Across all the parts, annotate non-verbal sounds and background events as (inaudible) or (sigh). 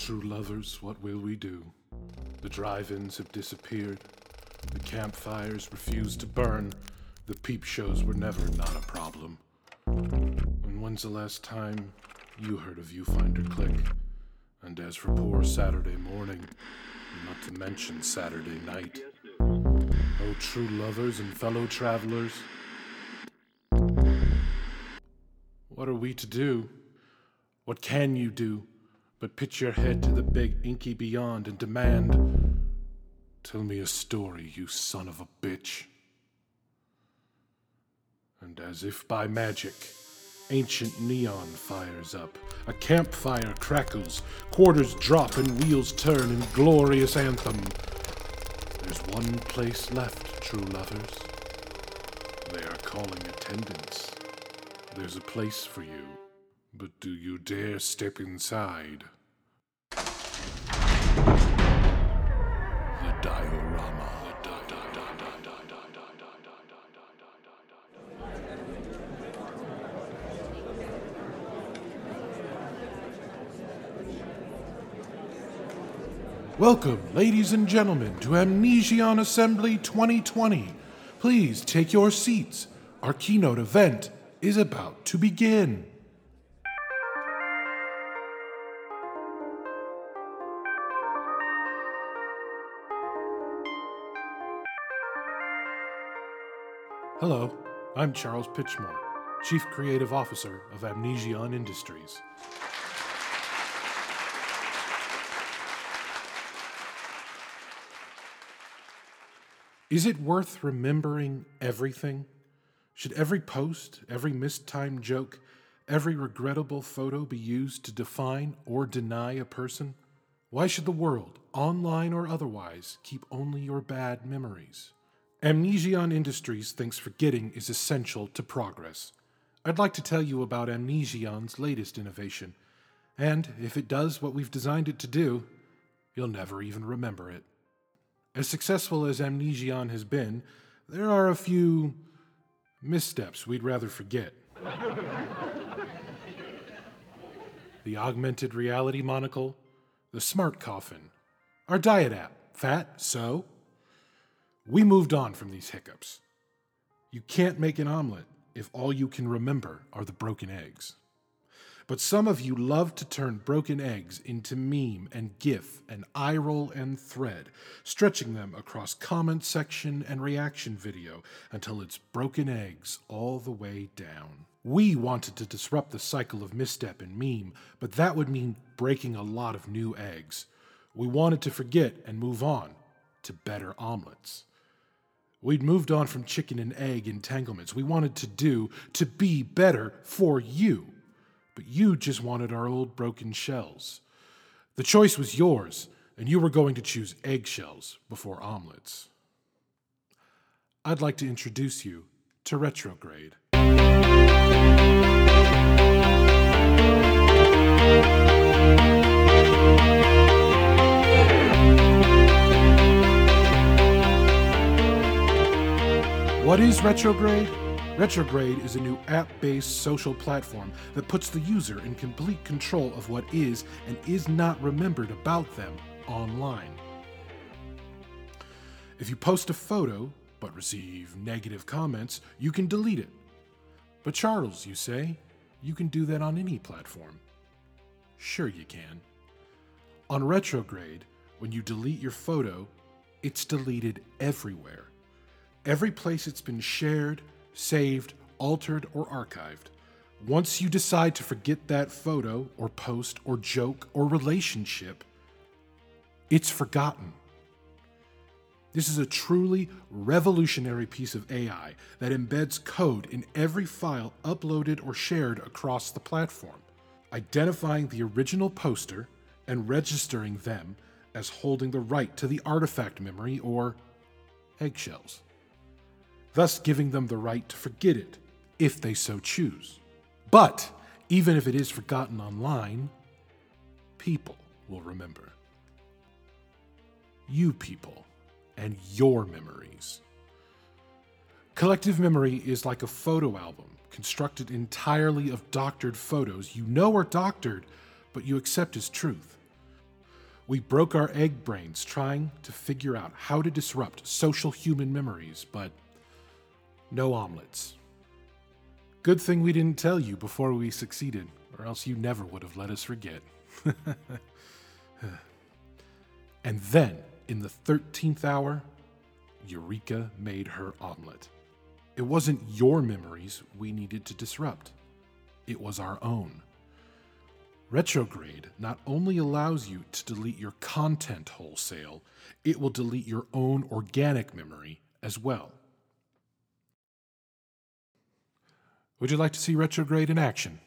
true lovers, what will we do? The drive ins have disappeared. The campfires refuse to burn. The peep shows were never not a problem. And when's the last time you heard a Viewfinder Click? And as for poor Saturday morning, not to mention Saturday night. Oh, true lovers and fellow travelers, what are we to do? What can you do but pitch your head to the big inky beyond and demand, Tell me a story, you son of a bitch? And as if by magic, ancient neon fires up. A campfire crackles, quarters drop, and wheels turn in glorious anthem. There's one place left, true lovers. They are calling attendance. There's a place for you, but do you dare step inside? The Die-O-Rama. Welcome, ladies and gentlemen, to Amnesion Assembly 2020. Please take your seats. Our keynote event is about to begin. Hello, I'm Charles Pitchmore, Chief Creative Officer of Amnesion Industries. Is it worth remembering everything? Should every post, every mistimed joke, every regrettable photo be used to define or deny a person? Why should the world, online or otherwise, keep only your bad memories? Amnesion Industries thinks forgetting is essential to progress. I'd like to tell you about Amnesion's latest innovation, and if it does what we've designed it to do, you'll never even remember it. As successful as Amnesion has been, there are a few missteps we'd rather forget. (laughs) the augmented reality monocle, the smart coffin, our diet app, Fat So. We moved on from these hiccups. You can't make an omelet if all you can remember are the broken eggs. But some of you love to turn broken eggs into meme and GIF and eye roll and thread, stretching them across comment section and reaction video until it's broken eggs all the way down. We wanted to disrupt the cycle of misstep and meme, but that would mean breaking a lot of new eggs. We wanted to forget and move on to better omelets. We'd moved on from chicken and egg entanglements. We wanted to do to be better for you but you just wanted our old broken shells. The choice was yours, and you were going to choose eggshells before omelets. I'd like to introduce you to Retrograde. What is Retrograde? Retrograde is a new app based social platform that puts the user in complete control of what is and is not remembered about them online. If you post a photo but receive negative comments, you can delete it. But Charles, you say, you can do that on any platform. Sure, you can. On Retrograde, when you delete your photo, it's deleted everywhere. Every place it's been shared, saved, altered, or archived. Once you decide to forget that photo, or post, or joke, or relationship, it's forgotten. This is a truly revolutionary piece of AI that embeds code in every file uploaded or shared across the platform, identifying the original poster and registering them as holding the right to the artifact memory or eggshells thus giving them the right to forget it if they so choose. But even if it is forgotten online, people will remember. You people and your memories. Collective memory is like a photo album constructed entirely of doctored photos you know are doctored, but you accept as truth. We broke our egg brains trying to figure out how to disrupt social human memories, but no omelets. Good thing we didn't tell you before we succeeded, or else you never would have let us forget. (laughs) and then, in the 13th hour, Eureka made her omelet. It wasn't your memories we needed to disrupt, it was our own. Retrograde not only allows you to delete your content wholesale, it will delete your own organic memory as well. Would you like to see retrograde in action?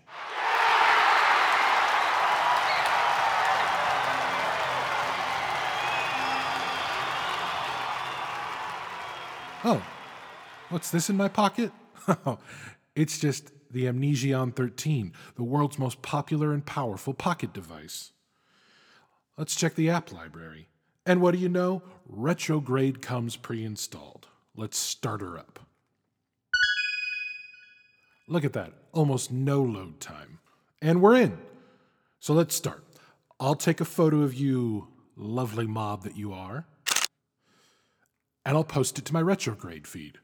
Oh, what's this in my pocket? (laughs) Oh, it's just the Amnesion 13, the world's most popular and powerful pocket device. Let's check the app library. And what do you know? Retrograde comes pre installed. Let's start her up. Look at that, almost no load time. And we're in. So let's start. I'll take a photo of you, lovely mob that you are, and I'll post it to my retrograde feed.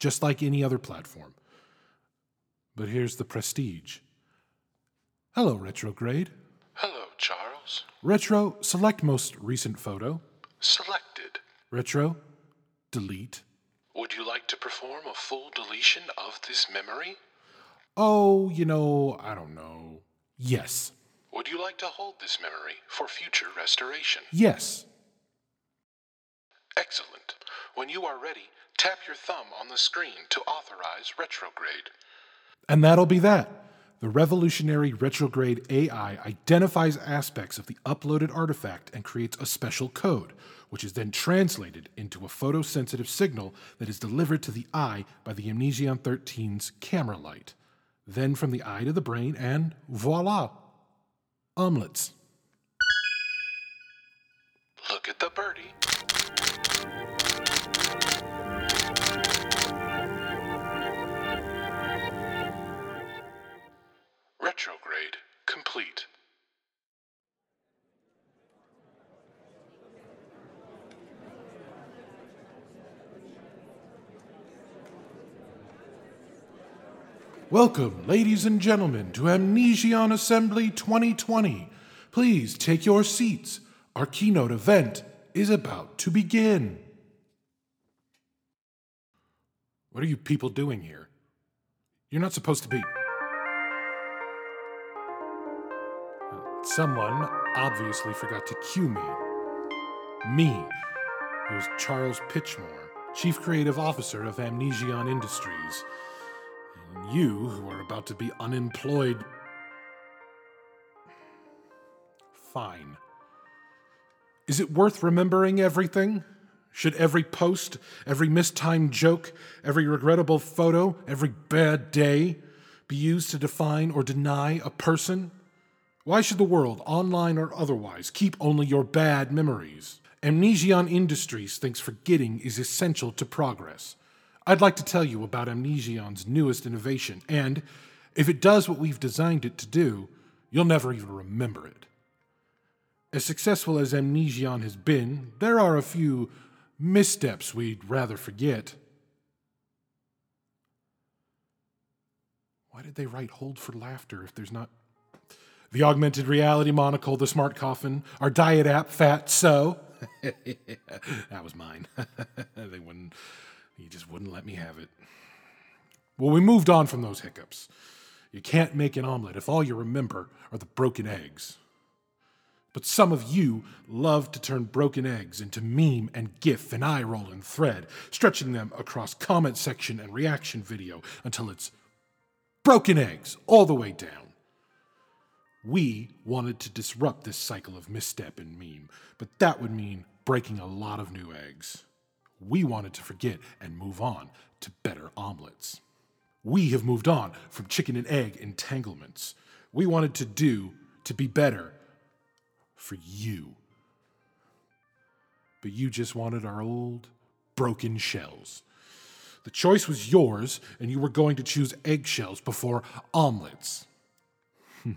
Just like any other platform. But here's the prestige. Hello, retrograde. Hello, Charles. Retro, select most recent photo. Selected. Retro, delete. Would you like to perform a full deletion of this memory? Oh, you know, I don't know. Yes. Would you like to hold this memory for future restoration? Yes. Excellent. When you are ready, tap your thumb on the screen to authorize retrograde. And that'll be that. The revolutionary retrograde AI identifies aspects of the uploaded artifact and creates a special code, which is then translated into a photosensitive signal that is delivered to the eye by the Amnesion 13's camera light. Then from the eye to the brain, and voila! Omelets. Look at the birdie. Retrograde complete. Welcome, ladies and gentlemen, to Amnesion Assembly 2020. Please take your seats. Our keynote event is about to begin. What are you people doing here? You're not supposed to be. Someone obviously forgot to cue me. Me, It was Charles Pitchmore, Chief Creative Officer of Amnesion Industries. You, who are about to be unemployed. Fine. Is it worth remembering everything? Should every post, every mistimed joke, every regrettable photo, every bad day be used to define or deny a person? Why should the world, online or otherwise, keep only your bad memories? Amnesion Industries thinks forgetting is essential to progress. I'd like to tell you about Amnesion's newest innovation, and if it does what we've designed it to do, you'll never even remember it. As successful as Amnesion has been, there are a few missteps we'd rather forget. Why did they write hold for laughter if there's not the augmented reality monocle, the smart coffin, our diet app, Fat So. (laughs) that was mine. (laughs) they wouldn't, he just wouldn't let me have it. Well, we moved on from those hiccups. You can't make an omelet if all you remember are the broken eggs. But some of you love to turn broken eggs into meme and GIF and eye roll and thread, stretching them across comment section and reaction video until it's broken eggs all the way down. We wanted to disrupt this cycle of misstep and meme, but that would mean breaking a lot of new eggs. We wanted to forget and move on to better omelets. We have moved on from chicken and egg entanglements. We wanted to do to be better for you. But you just wanted our old broken shells. The choice was yours, and you were going to choose eggshells before omelets. (laughs)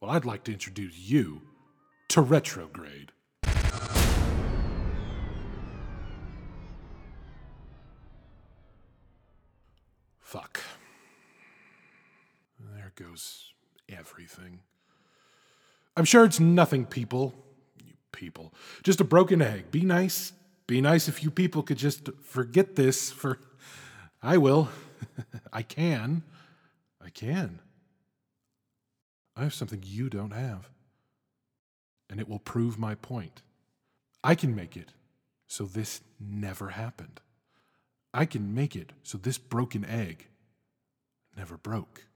Well, I'd like to introduce you to retrograde. Fuck. There goes everything. I'm sure it's nothing, people. You people. Just a broken egg. Be nice. Be nice if you people could just forget this for. I will. (laughs) I can. I can. I have something you don't have. And it will prove my point. I can make it so this never happened. I can make it so this broken egg never broke.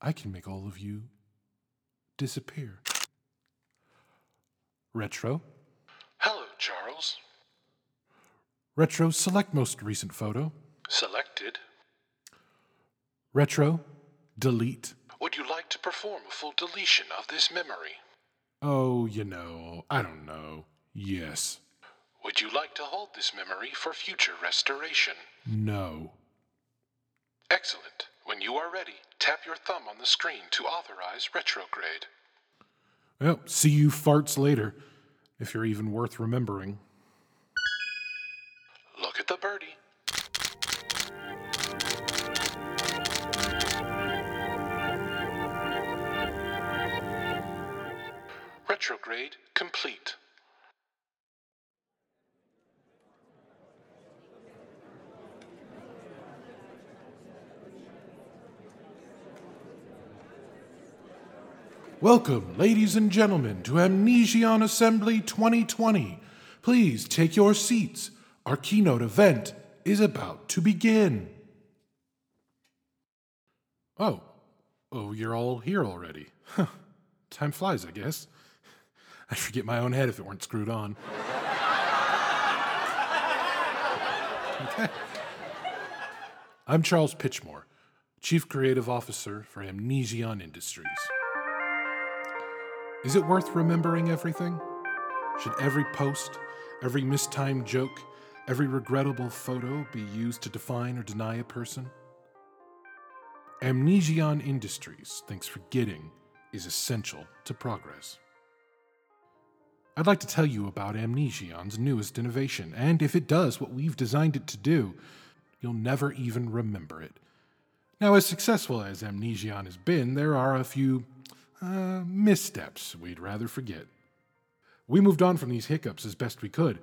I can make all of you disappear. Retro. Hello, Charles. Retro, select most recent photo. Selected. Retro, delete. Would you like to perform a full deletion of this memory? Oh, you know, I don't know. Yes. Would you like to hold this memory for future restoration? No. Excellent. When you are ready, tap your thumb on the screen to authorize retrograde. Well, see you farts later, if you're even worth remembering. Look at the birdie. Retrograde complete. Welcome, ladies and gentlemen, to Amnesion Assembly 2020. Please take your seats. Our keynote event is about to begin. Oh, oh, you're all here already. Huh. (laughs) Time flies, I guess. I'd forget my own head if it weren't screwed on. okay. (laughs) I'm Charles Pitchmore, Chief Creative Officer for Amnesion Industries. Is it worth remembering everything? Should every post, every mistimed joke, every regrettable photo be used to define or deny a person? Amnesion Industries thinks forgetting is essential to progress. I'd like to tell you about Amnesion's newest innovation, and if it does what we've designed it to do, you'll never even remember it. Now, as successful as Amnesion has been, there are a few uh, missteps we'd rather forget. We moved on from these hiccups as best we could.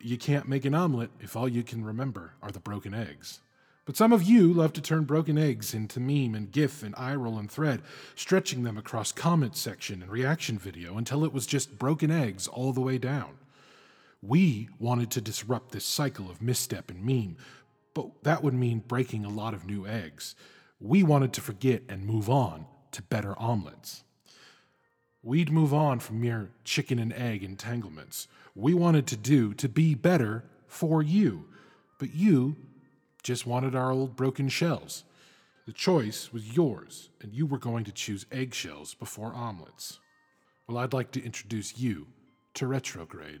You can't make an omelet if all you can remember are the broken eggs. But some of you love to turn broken eggs into meme and GIF and eye roll and thread, stretching them across comment section and reaction video until it was just broken eggs all the way down. We wanted to disrupt this cycle of misstep and meme, but that would mean breaking a lot of new eggs. We wanted to forget and move on to better omelets. We'd move on from mere chicken and egg entanglements. We wanted to do to be better for you, but you just wanted our old broken shells. The choice was yours, and you were going to choose eggshells before omelets. Well, I'd like to introduce you to retrograde.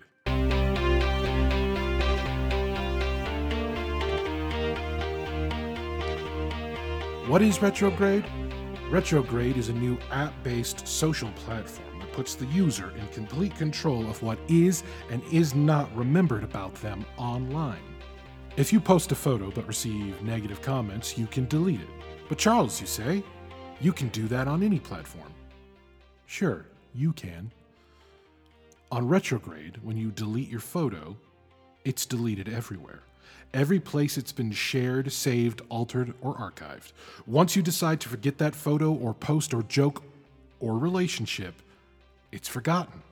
What is retrograde? Retrograde is a new app based social platform that puts the user in complete control of what is and is not remembered about them online. If you post a photo but receive negative comments, you can delete it. But Charles, you say, you can do that on any platform. Sure, you can. On retrograde, when you delete your photo, it's deleted everywhere. Every place it's been shared, saved, altered, or archived. Once you decide to forget that photo or post or joke or relationship, it's forgotten.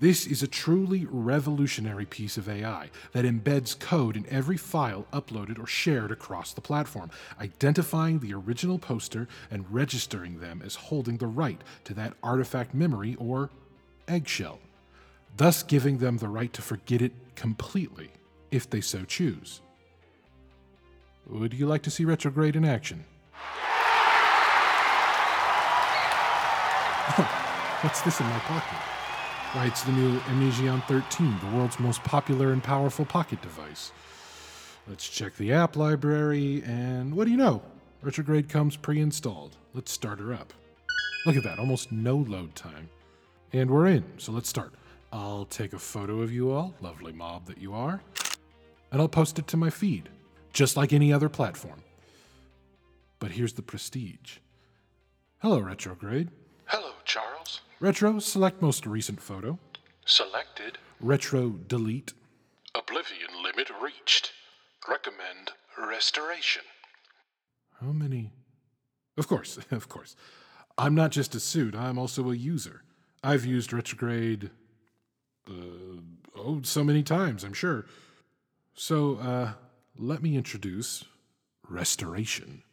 This is a truly revolutionary piece of AI that embeds code in every file uploaded or shared across the platform, identifying the original poster and registering them as holding the right to that artifact memory or eggshell, thus giving them the right to forget it completely if they so choose. Would you like to see retrograde in action? Oh, what's this in my pocket? Why, it's the new Amnesion 13, the world's most popular and powerful pocket device. Let's check the app library, and what do you know? Retrograde comes pre installed. Let's start her up. Look at that, almost no load time. And we're in, so let's start. I'll take a photo of you all, lovely mob that you are, and I'll post it to my feed, just like any other platform. But here's the prestige. Hello, Retrograde. Hello, Charles. Retro, select most recent photo. Selected. Retro, delete. Oblivion limit reached. Recommend restoration. How many? Of course, (laughs) of course. I'm not just a suit, I'm also a user. I've used retrograde, uh, oh, so many times, I'm sure. So, uh, let me introduce restoration.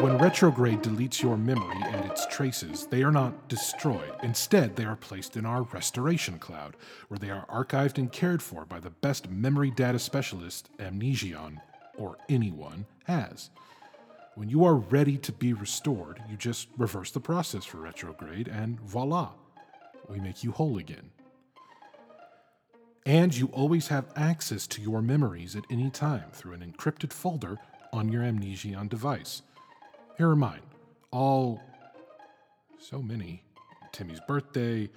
When retrograde deletes your memory and its traces, they are not destroyed. Instead, they are placed in our restoration cloud, where they are archived and cared for by the best memory data specialist Amnesion, or anyone, has. When you are ready to be restored, you just reverse the process for retrograde, and voila, we make you whole again. And you always have access to your memories at any time through an encrypted folder on your Amnesion device. Here are mine. All. So many. Timmy's birthday,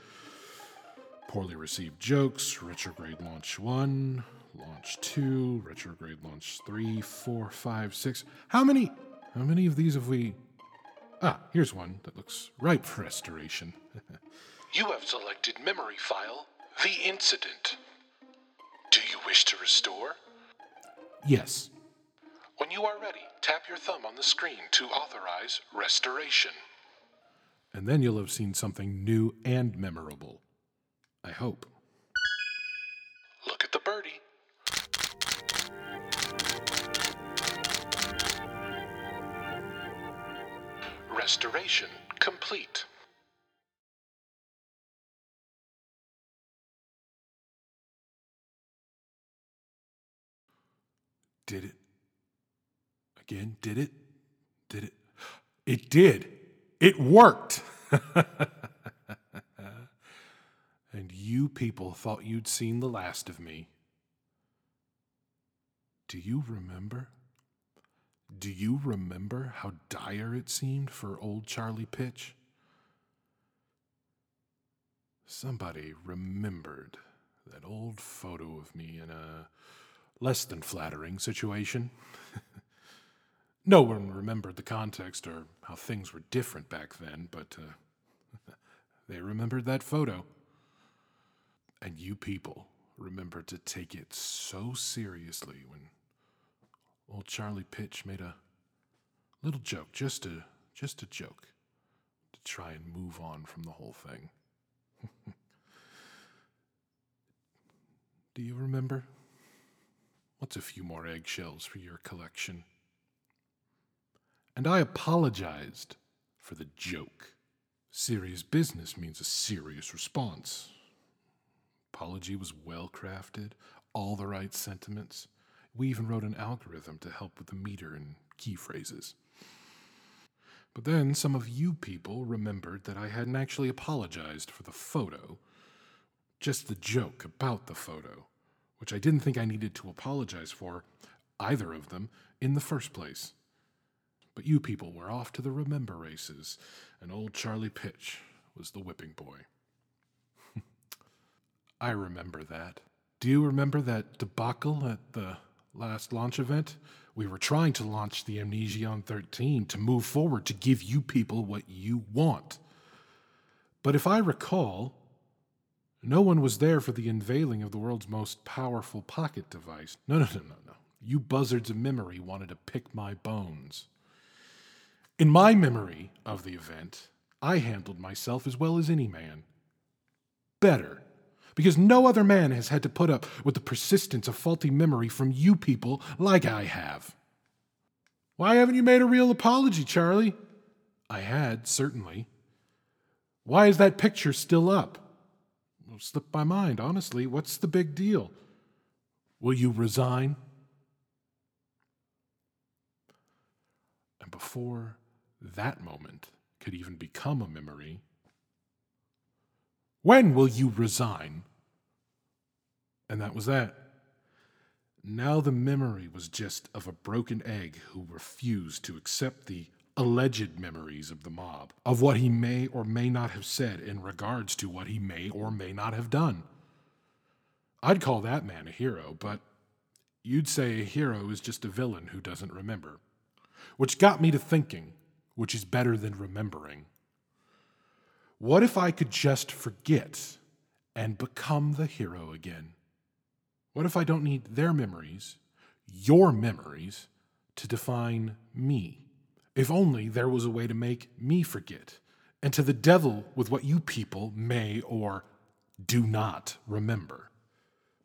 poorly received jokes, retrograde launch 1, launch 2, retrograde launch three, four, five, six. How many? How many of these have we. Ah, here's one that looks ripe for restoration. (laughs) you have selected memory file The Incident. Wish to restore? Yes. When you are ready, tap your thumb on the screen to authorize restoration. And then you'll have seen something new and memorable. I hope. Look at the birdie. Restoration complete. Did it? Again, did it? Did it? It did. It worked. (laughs) and you people thought you'd seen the last of me. Do you remember? Do you remember how dire it seemed for old Charlie Pitch? Somebody remembered that old photo of me in a less than flattering situation. (laughs) no one remembered the context or how things were different back then, but uh, (laughs) they remembered that photo. And you people remembered to take it so seriously when old Charlie Pitch made a little joke, just a just a joke, to try and move on from the whole thing. (laughs) Do you remember? What's a few more eggshells for your collection? And I apologized for the joke. Serious business means a serious response. Apology was well crafted, all the right sentiments. We even wrote an algorithm to help with the meter and key phrases. But then some of you people remembered that I hadn't actually apologized for the photo, just the joke about the photo, which I didn't think I needed to apologize for, either of them, in the first place. But you people were off to the remember races, and old Charlie Pitch was the whipping boy. (laughs) I remember that. Do you remember that debacle at the last launch event? We were trying to launch the Amnesion 13 to move forward to give you people what you want. But if I recall, no one was there for the unveiling of the world's most powerful pocket device. No, no, no, no, no. You buzzards of memory wanted to pick my bones. In my memory of the event, I handled myself as well as any man. Better because no other man has had to put up with the persistence of faulty memory from you people like I have. Why haven't you made a real apology, Charlie? I had, certainly. Why is that picture still up? Slipped my mind, honestly. What's the big deal? Will you resign? And before that moment could even become a memory, when will you resign? And that was that. Now the memory was just of a broken egg who refused to accept the alleged memories of the mob, of what he may or may not have said in regards to what he may or may not have done. I'd call that man a hero, but you'd say a hero is just a villain who doesn't remember. Which got me to thinking, which is better than remembering. What if I could just forget and become the hero again? What if I don't need their memories, your memories, to define me? If only there was a way to make me forget, and to the devil with what you people may or do not remember.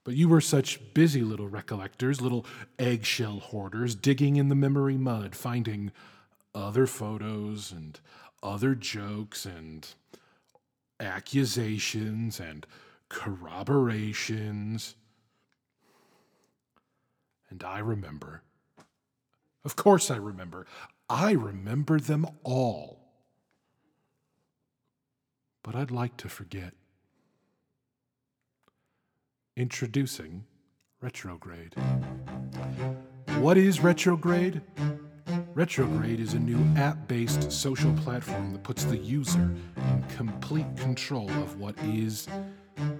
But you were such busy little recollectors, little eggshell hoarders, digging in the memory mud, finding other photos and other jokes and accusations and corroborations. And I remember. Of course, I remember. I remember them all. But I'd like to forget. Introducing Retrograde. What is Retrograde? Retrograde is a new app based social platform that puts the user in complete control of what is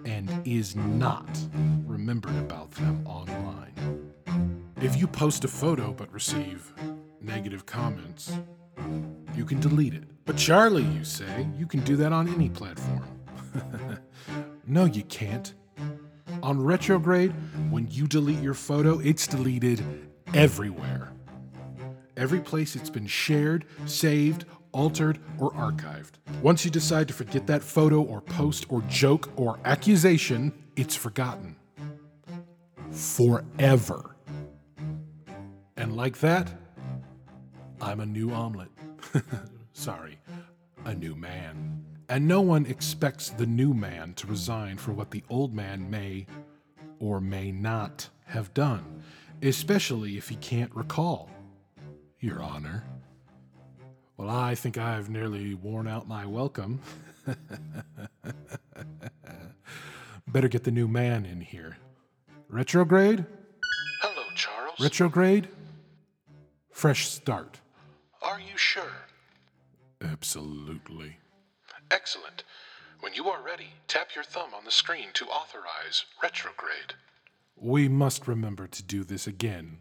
and is not remembered about them online. If you post a photo but receive negative comments, you can delete it. But Charlie, you say, you can do that on any platform. (laughs) no, you can't. On retrograde, when you delete your photo, it's deleted everywhere. Every place it's been shared, saved, altered, or archived. Once you decide to forget that photo or post or joke or accusation, it's forgotten. Forever. And like that, I'm a new omelet. (laughs) Sorry, a new man. And no one expects the new man to resign for what the old man may or may not have done, especially if he can't recall. Your Honor. Well, I think I've nearly worn out my welcome. (laughs) Better get the new man in here. Retrograde? Hello, Charles. Retrograde? Fresh start. Are you sure? Absolutely. Excellent. When you are ready, tap your thumb on the screen to authorize retrograde. We must remember to do this again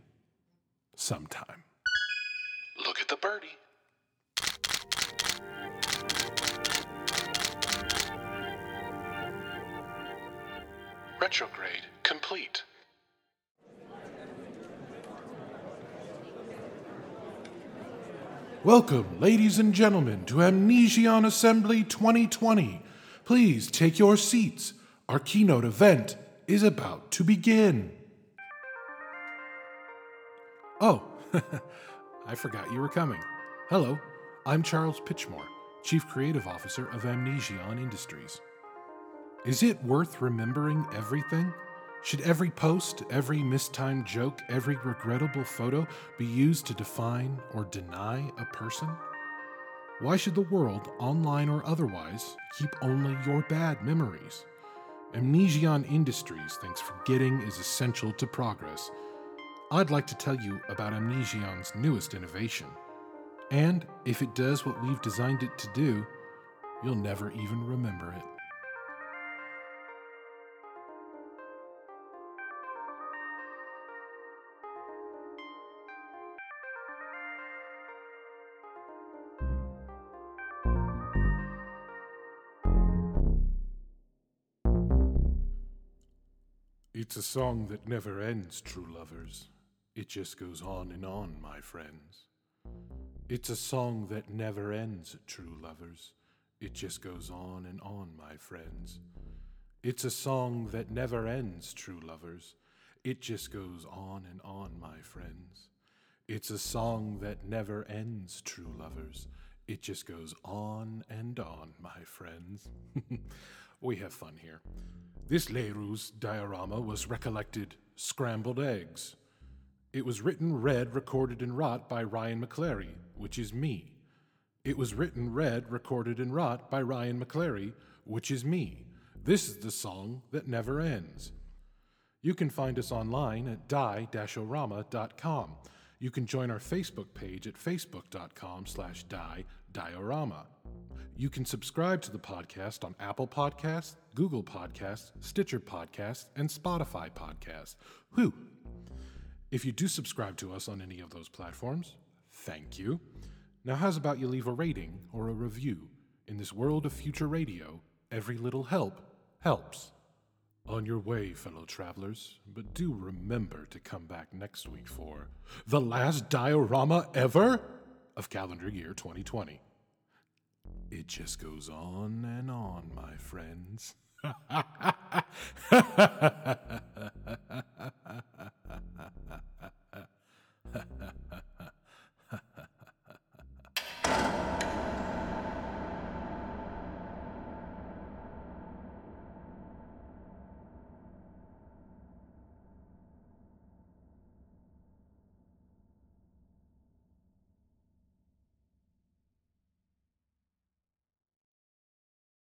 sometime. Look at the birdie. Retrograde complete. Welcome, ladies and gentlemen, to Amnesion Assembly 2020. Please take your seats. Our keynote event is about to begin. Oh, (laughs) I forgot you were coming. Hello, I'm Charles Pitchmore, Chief Creative Officer of Amnesion Industries. Is it worth remembering everything? Should every post, every mistimed joke, every regrettable photo be used to define or deny a person? Why should the world, online or otherwise, keep only your bad memories? Amnesion Industries thinks forgetting is essential to progress. I'd like to tell you about Amnesion's newest innovation. And if it does what we've designed it to do, you'll never even remember it. It's a song that never ends, true lovers. It just goes on and on, my friends. It's a song that never ends, true lovers. It just goes on and on, my friends. It's a song that never ends, true lovers. It just goes on and on, my friends. It's a song that never ends, true lovers. It just goes on and on, my friends. (laughs) we have fun here. This Leroux Die-O-Rama was recollected scrambled eggs. It was written, read, recorded, and wrought by Ryan McClary, which is me. It was written, read, recorded, and wrought by Ryan McClary, which is me. This is the song that never ends. You can find us online at die-orama.com. You can join our Facebook page at facebook.com slash die-diorama. You can subscribe to the podcast on Apple Podcasts, Google Podcasts, Stitcher Podcasts, and Spotify Podcasts. Whew! If you do subscribe to us on any of those platforms, thank you. Now, how's about you leave a rating or a review? In this world of future radio, every little help helps. On your way, fellow travelers, but do remember to come back next week for the last Die-O-Rama ever of calendar year 2020. It just goes on and on, my friends. (laughs)